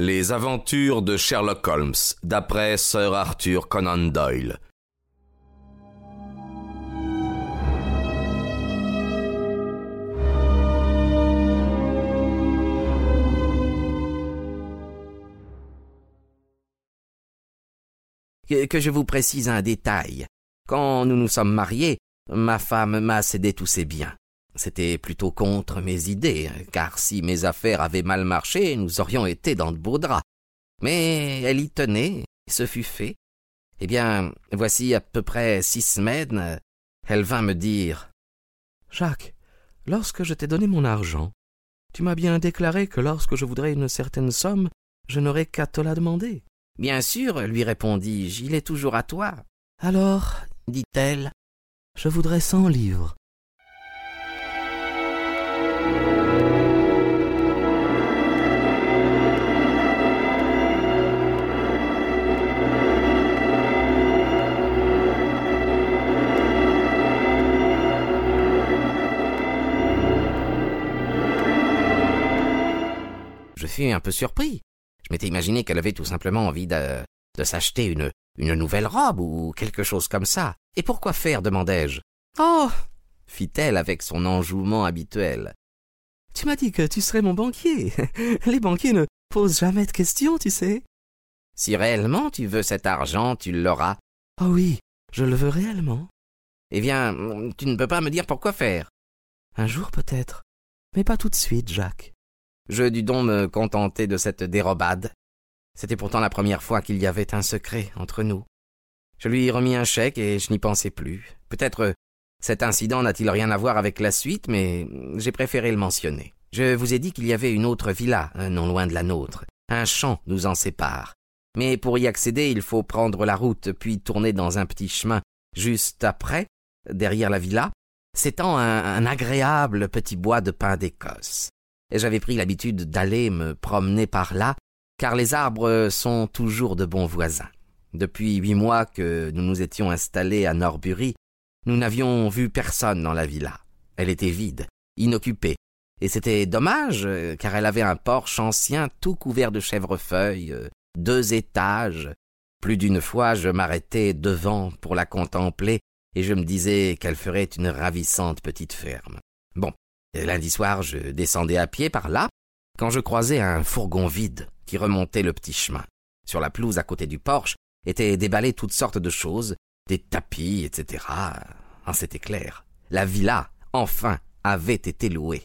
Les aventures de Sherlock Holmes, d'après Sir Arthur Conan Doyle. Que, je vous précise un détail. Quand nous nous sommes mariés, ma femme m'a cédé tous ses biens. C'était plutôt contre mes idées, car si mes affaires avaient mal marché, nous aurions été dans de beaux draps. Mais elle y tenait, et ce fut fait. Eh bien, voici à peu près six semaines, elle vint me dire Jacques, lorsque je t'ai donné mon argent, tu m'as bien déclaré que lorsque je voudrais une certaine somme, je n'aurais qu'à te la demander. Bien sûr, lui répondis-je, il est toujours à toi. Alors, dit-elle, je voudrais cent livres. Je fus un peu surpris. Je m'étais imaginé qu'elle avait tout simplement envie de, s'acheter une, une nouvelle robe ou quelque chose comme ça. Et pourquoi faire? demandai-je. Oh fit-elle avec son enjouement habituel. Tu m'as dit que tu serais mon banquier. Les banquiers ne posent jamais de questions, tu sais. Si réellement tu veux cet argent, tu l'auras. Oh oui, je le veux réellement. Eh bien, tu ne peux pas me dire pourquoi faire. Un jour peut-être, mais pas tout de suite, Jacques. Je dus donc me contenter de cette dérobade. C'était pourtant la première fois qu'il y avait un secret entre nous. Je lui remis un chèque et je n'y pensais plus. Peut-être cet incident n'a-t-il rien à voir avec la suite, mais j'ai préféré le mentionner. Je vous ai dit qu'il y avait une autre villa, non loin de la nôtre. Un champ nous en sépare. Mais pour y accéder, il faut prendre la route, puis tourner dans un petit chemin. Juste après, derrière la villa, s'étend un, un agréable petit bois de pin d'Écosse et j'avais pris l'habitude d'aller me promener par là, car les arbres sont toujours de bons voisins. Depuis huit mois que nous nous étions installés à Norbury, nous n'avions vu personne dans la villa. Elle était vide, inoccupée, et c'était dommage, car elle avait un porche ancien tout couvert de chèvrefeuilles, deux étages. Plus d'une fois je m'arrêtais devant pour la contempler, et je me disais qu'elle ferait une ravissante petite ferme. Bon, Lundi soir, je descendais à pied par là, quand je croisais un fourgon vide qui remontait le petit chemin. Sur la pelouse à côté du porche étaient déballées toutes sortes de choses, des tapis, etc. Ah, c'était clair. La villa, enfin, avait été louée.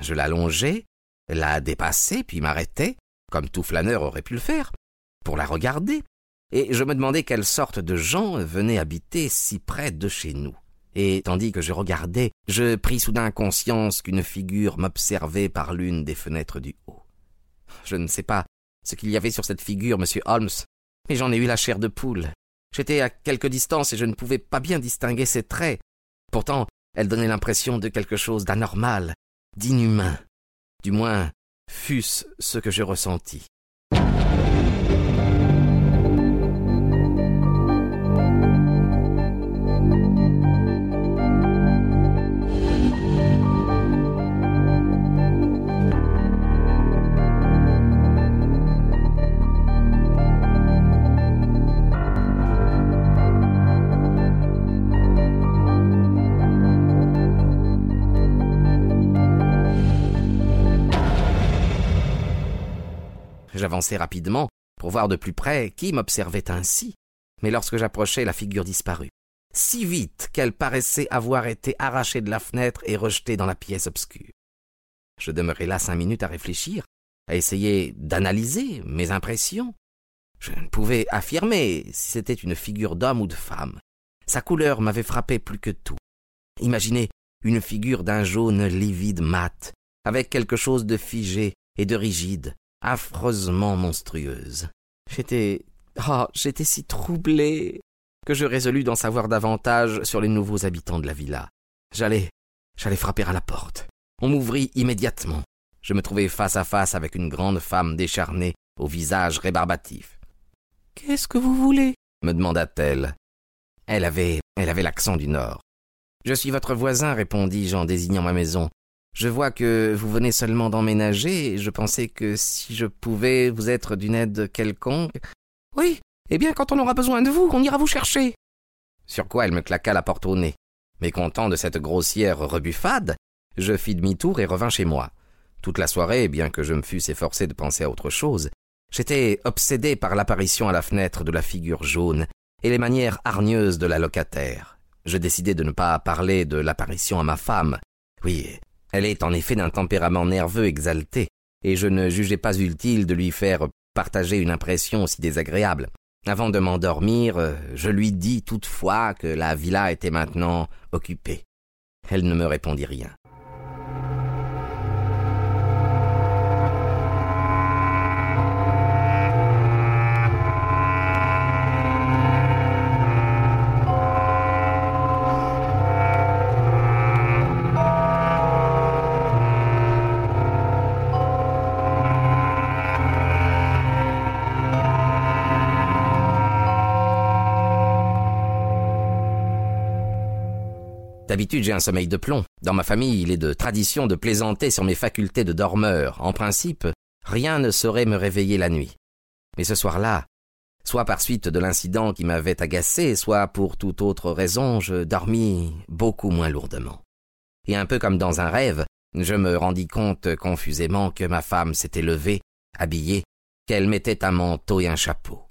Je la longeais, la dépassais, puis m'arrêtais, comme tout flâneur aurait pu le faire, pour la regarder, et je me demandais quelle sorte de gens venaient habiter si près de chez nous et tandis que je regardais, je pris soudain conscience qu'une figure m'observait par l'une des fenêtres du haut. Je ne sais pas ce qu'il y avait sur cette figure, monsieur Holmes, mais j'en ai eu la chair de poule. J'étais à quelque distance et je ne pouvais pas bien distinguer ses traits. Pourtant, elle donnait l'impression de quelque chose d'anormal, d'inhumain. Du moins, fût-ce ce que je ressentis. Rapidement pour voir de plus près qui m'observait ainsi, mais lorsque j'approchai, la figure disparut, si vite qu'elle paraissait avoir été arrachée de la fenêtre et rejetée dans la pièce obscure. Je demeurai là cinq minutes à réfléchir, à essayer d'analyser mes impressions. Je ne pouvais affirmer si c'était une figure d'homme ou de femme. Sa couleur m'avait frappé plus que tout. Imaginez une figure d'un jaune livide mat, avec quelque chose de figé et de rigide, affreusement monstrueuse. J'étais. Oh, j'étais si troublé que je résolus d'en savoir davantage sur les nouveaux habitants de la villa. J'allais. j'allais frapper à la porte. On m'ouvrit immédiatement. Je me trouvai face à face avec une grande femme décharnée, au visage rébarbatif. Qu'est-ce que vous voulez? me demanda-t-elle. Elle avait. elle avait l'accent du Nord. Je suis votre voisin, répondis-je en désignant ma maison. Je vois que vous venez seulement d'emménager, et je pensais que si je pouvais vous être d'une aide quelconque. Oui, eh bien, quand on aura besoin de vous, on ira vous chercher. Sur quoi elle me claqua la porte au nez. Mécontent de cette grossière rebuffade, je fis demi-tour et revins chez moi. Toute la soirée, bien que je me fusse efforcé de penser à autre chose, j'étais obsédé par l'apparition à la fenêtre de la figure jaune et les manières hargneuses de la locataire. Je décidai de ne pas parler de l'apparition à ma femme. Oui, elle est en effet d'un tempérament nerveux exalté, et je ne jugeais pas utile de lui faire partager une impression aussi désagréable. Avant de m'endormir, je lui dis toutefois que la villa était maintenant occupée. Elle ne me répondit rien. D'habitude, j'ai un sommeil de plomb. Dans ma famille, il est de tradition de plaisanter sur mes facultés de dormeur. En principe, rien ne saurait me réveiller la nuit. Mais ce soir-là, soit par suite de l'incident qui m'avait agacé, soit pour toute autre raison, je dormis beaucoup moins lourdement. Et un peu comme dans un rêve, je me rendis compte confusément que ma femme s'était levée, habillée, qu'elle mettait un manteau et un chapeau.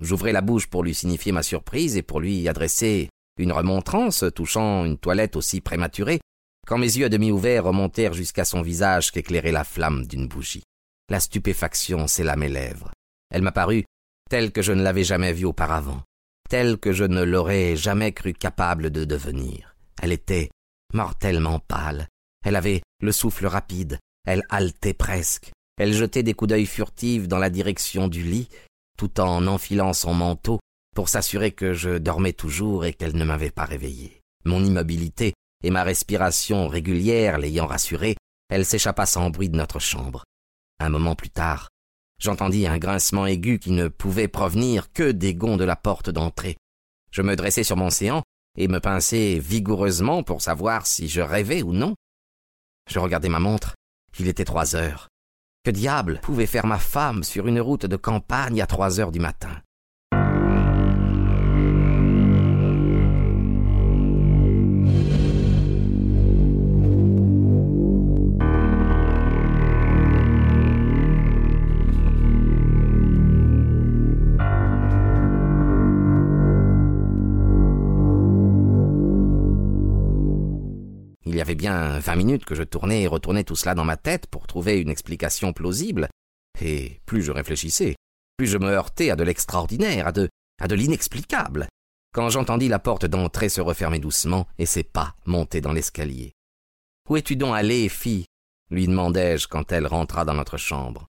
J'ouvrais la bouche pour lui signifier ma surprise et pour lui adresser une remontrance touchant une toilette aussi prématurée, quand mes yeux à demi ouverts remontèrent jusqu'à son visage qu'éclairait la flamme d'une bougie. La stupéfaction scella mes lèvres. Elle m'apparut telle que je ne l'avais jamais vue auparavant, telle que je ne l'aurais jamais cru capable de devenir. Elle était mortellement pâle, elle avait le souffle rapide, elle haletait presque, elle jetait des coups d'œil furtifs dans la direction du lit, tout en enfilant son manteau pour s'assurer que je dormais toujours et qu'elle ne m'avait pas réveillé. Mon immobilité et ma respiration régulière l'ayant rassurée, elle s'échappa sans bruit de notre chambre. Un moment plus tard, j'entendis un grincement aigu qui ne pouvait provenir que des gonds de la porte d'entrée. Je me dressai sur mon séant et me pinçai vigoureusement pour savoir si je rêvais ou non. Je regardai ma montre. Il était trois heures. Que diable pouvait faire ma femme sur une route de campagne à trois heures du matin? Bien vingt minutes que je tournais et retournais tout cela dans ma tête pour trouver une explication plausible, et plus je réfléchissais, plus je me heurtais à de l'extraordinaire, à de, à de l'inexplicable, quand j'entendis la porte d'entrée se refermer doucement et ses pas monter dans l'escalier. Où es-tu donc allée, fille? lui demandai-je quand elle rentra dans notre chambre.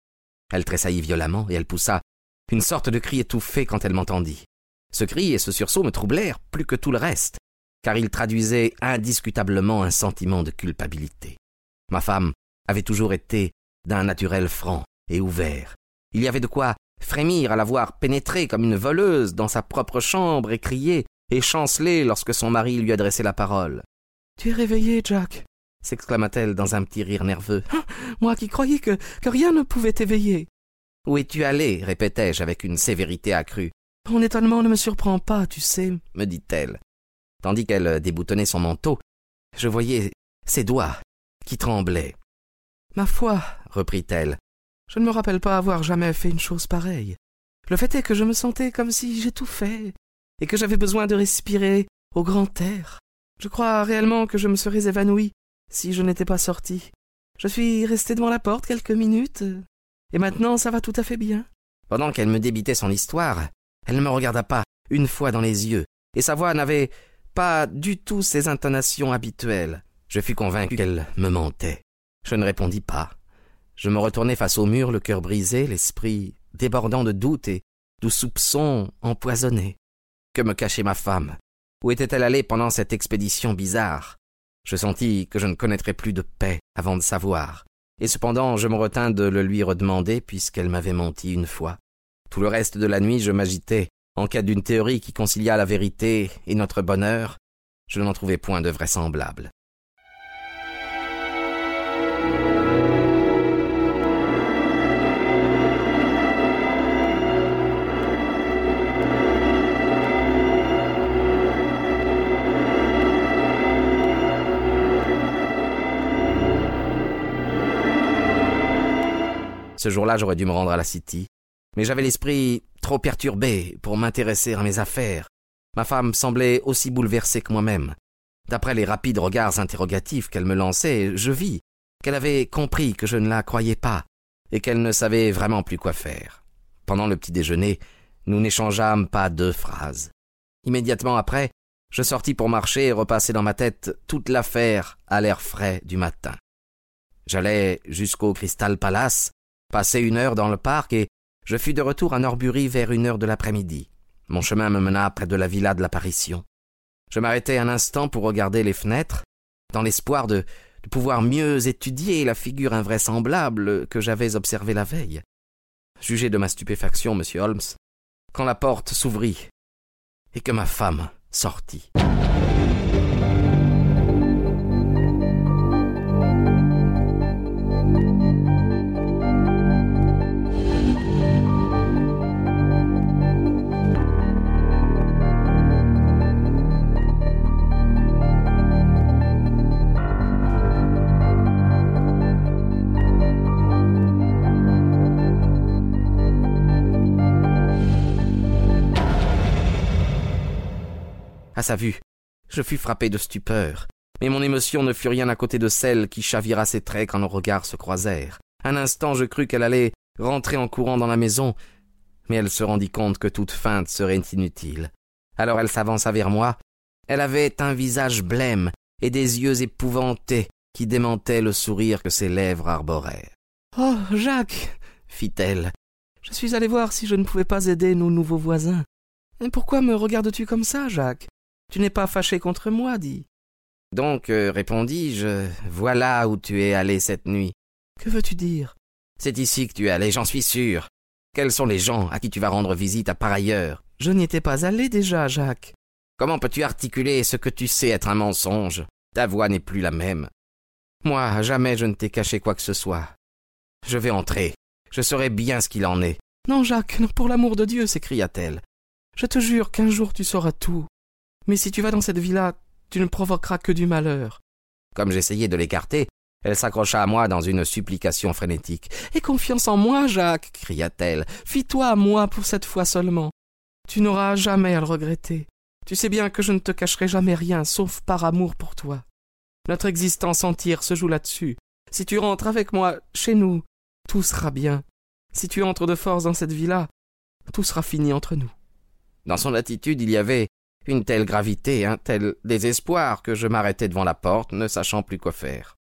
Elle tressaillit violemment et elle poussa une sorte de cri étouffé quand elle m'entendit. Ce cri et ce sursaut me troublèrent plus que tout le reste car il traduisait indiscutablement un sentiment de culpabilité. Ma femme avait toujours été d'un naturel franc et ouvert. Il y avait de quoi frémir à la voir pénétrer comme une voleuse dans sa propre chambre et crier et chanceler lorsque son mari lui adressait la parole. Tu es réveillé, Jack s'exclama-t-elle dans un petit rire nerveux. Ah, moi qui croyais que, que rien ne pouvait t'éveiller. Où es-tu allé? répétai-je avec une sévérité accrue. Mon étonnement ne me surprend pas, tu sais, me dit-elle, tandis qu'elle déboutonnait son manteau. Je voyais ses doigts qui tremblaient. Ma foi, reprit-elle, je ne me rappelle pas avoir jamais fait une chose pareille. Le fait est que je me sentais comme si j'étouffais, et que j'avais besoin de respirer au grand air. Je crois réellement que je me serais évanoui si je n'étais pas sorti. Je suis resté devant la porte quelques minutes, et maintenant ça va tout à fait bien. Pendant qu'elle me débitait son histoire, elle ne me regarda pas une fois dans les yeux, et sa voix n'avait pas du tout ses intonations habituelles. Je fus convaincu qu'elle me mentait. Je ne répondis pas. Je me retournai face au mur, le cœur brisé, l'esprit débordant de doutes et de soupçons empoisonnés. Que me cachait ma femme? Où était-elle allée pendant cette expédition bizarre? Je sentis que je ne connaîtrais plus de paix avant de savoir, et cependant je me retins de le lui redemander puisqu'elle m'avait menti une fois. Tout le reste de la nuit je m'agitais, en quête d'une théorie qui concilia la vérité et notre bonheur, je n'en trouvais point de vraisemblable. Ce jour-là, j'aurais dû me rendre à la City, mais j'avais l'esprit trop perturbé pour m'intéresser à mes affaires. Ma femme semblait aussi bouleversée que moi-même. D'après les rapides regards interrogatifs qu'elle me lançait, je vis qu'elle avait compris que je ne la croyais pas et qu'elle ne savait vraiment plus quoi faire. Pendant le petit déjeuner, nous n'échangeâmes pas deux phrases. Immédiatement après, je sortis pour marcher et repasser dans ma tête toute l'affaire à l'air frais du matin. J'allais jusqu'au Crystal Palace, passer une heure dans le parc et je fus de retour à Norbury vers une heure de l'après-midi. Mon chemin me mena près de la villa de l'apparition. Je m'arrêtai un instant pour regarder les fenêtres, dans l'espoir de, pouvoir mieux étudier la figure invraisemblable que j'avais observée la veille. Jugez de ma stupéfaction, monsieur Holmes, quand la porte s'ouvrit et que ma femme sortit. Sa vue, je fus frappé de stupeur, mais mon émotion ne fut rien à côté de celle qui chavira ses traits quand nos regards se croisèrent. Un instant je crus qu'elle allait rentrer en courant dans la maison, mais elle se rendit compte que toute feinte serait inutile. Alors elle s'avança vers moi. Elle avait un visage blême et des yeux épouvantés qui démentaient le sourire que ses lèvres arborèrent. Oh, Jacques, fit-elle, je suis allé voir si je ne pouvais pas aider nos nouveaux voisins. Et pourquoi me regardes-tu comme ça, Jacques? Tu n'es pas fâché contre moi, dis. Donc, euh, répondis-je, voilà où tu es allé cette nuit. Que veux-tu dire? C'est ici que tu es allé, j'en suis sûr. Quels sont les gens à qui tu vas rendre visite à par ailleurs? Je n'y étais pas allé déjà, Jacques. Comment peux-tu articuler ce que tu sais être un mensonge? Ta voix n'est plus la même. Moi, jamais je ne t'ai caché quoi que ce soit. Je vais entrer. Je saurai bien ce qu'il en est. Non, Jacques, non, pour l'amour de Dieu, s'écria-t-elle. Je te jure qu'un jour tu sauras tout. Mais si tu vas dans cette villa, tu ne provoqueras que du malheur. Comme j'essayais de l'écarter, elle s'accrocha à moi dans une supplication frénétique. Aie confiance en moi, Jacques, cria-t-elle. Fie-toi à moi pour cette fois seulement. Tu n'auras jamais à le regretter. Tu sais bien que je ne te cacherai jamais rien, sauf par amour pour toi. Notre existence entière se joue là-dessus. Si tu rentres avec moi chez nous, tout sera bien. Si tu entres de force dans cette villa, tout sera fini entre nous. Dans son attitude, il y avait une telle gravité, un tel désespoir que je m'arrêtai devant la porte, ne sachant plus quoi faire.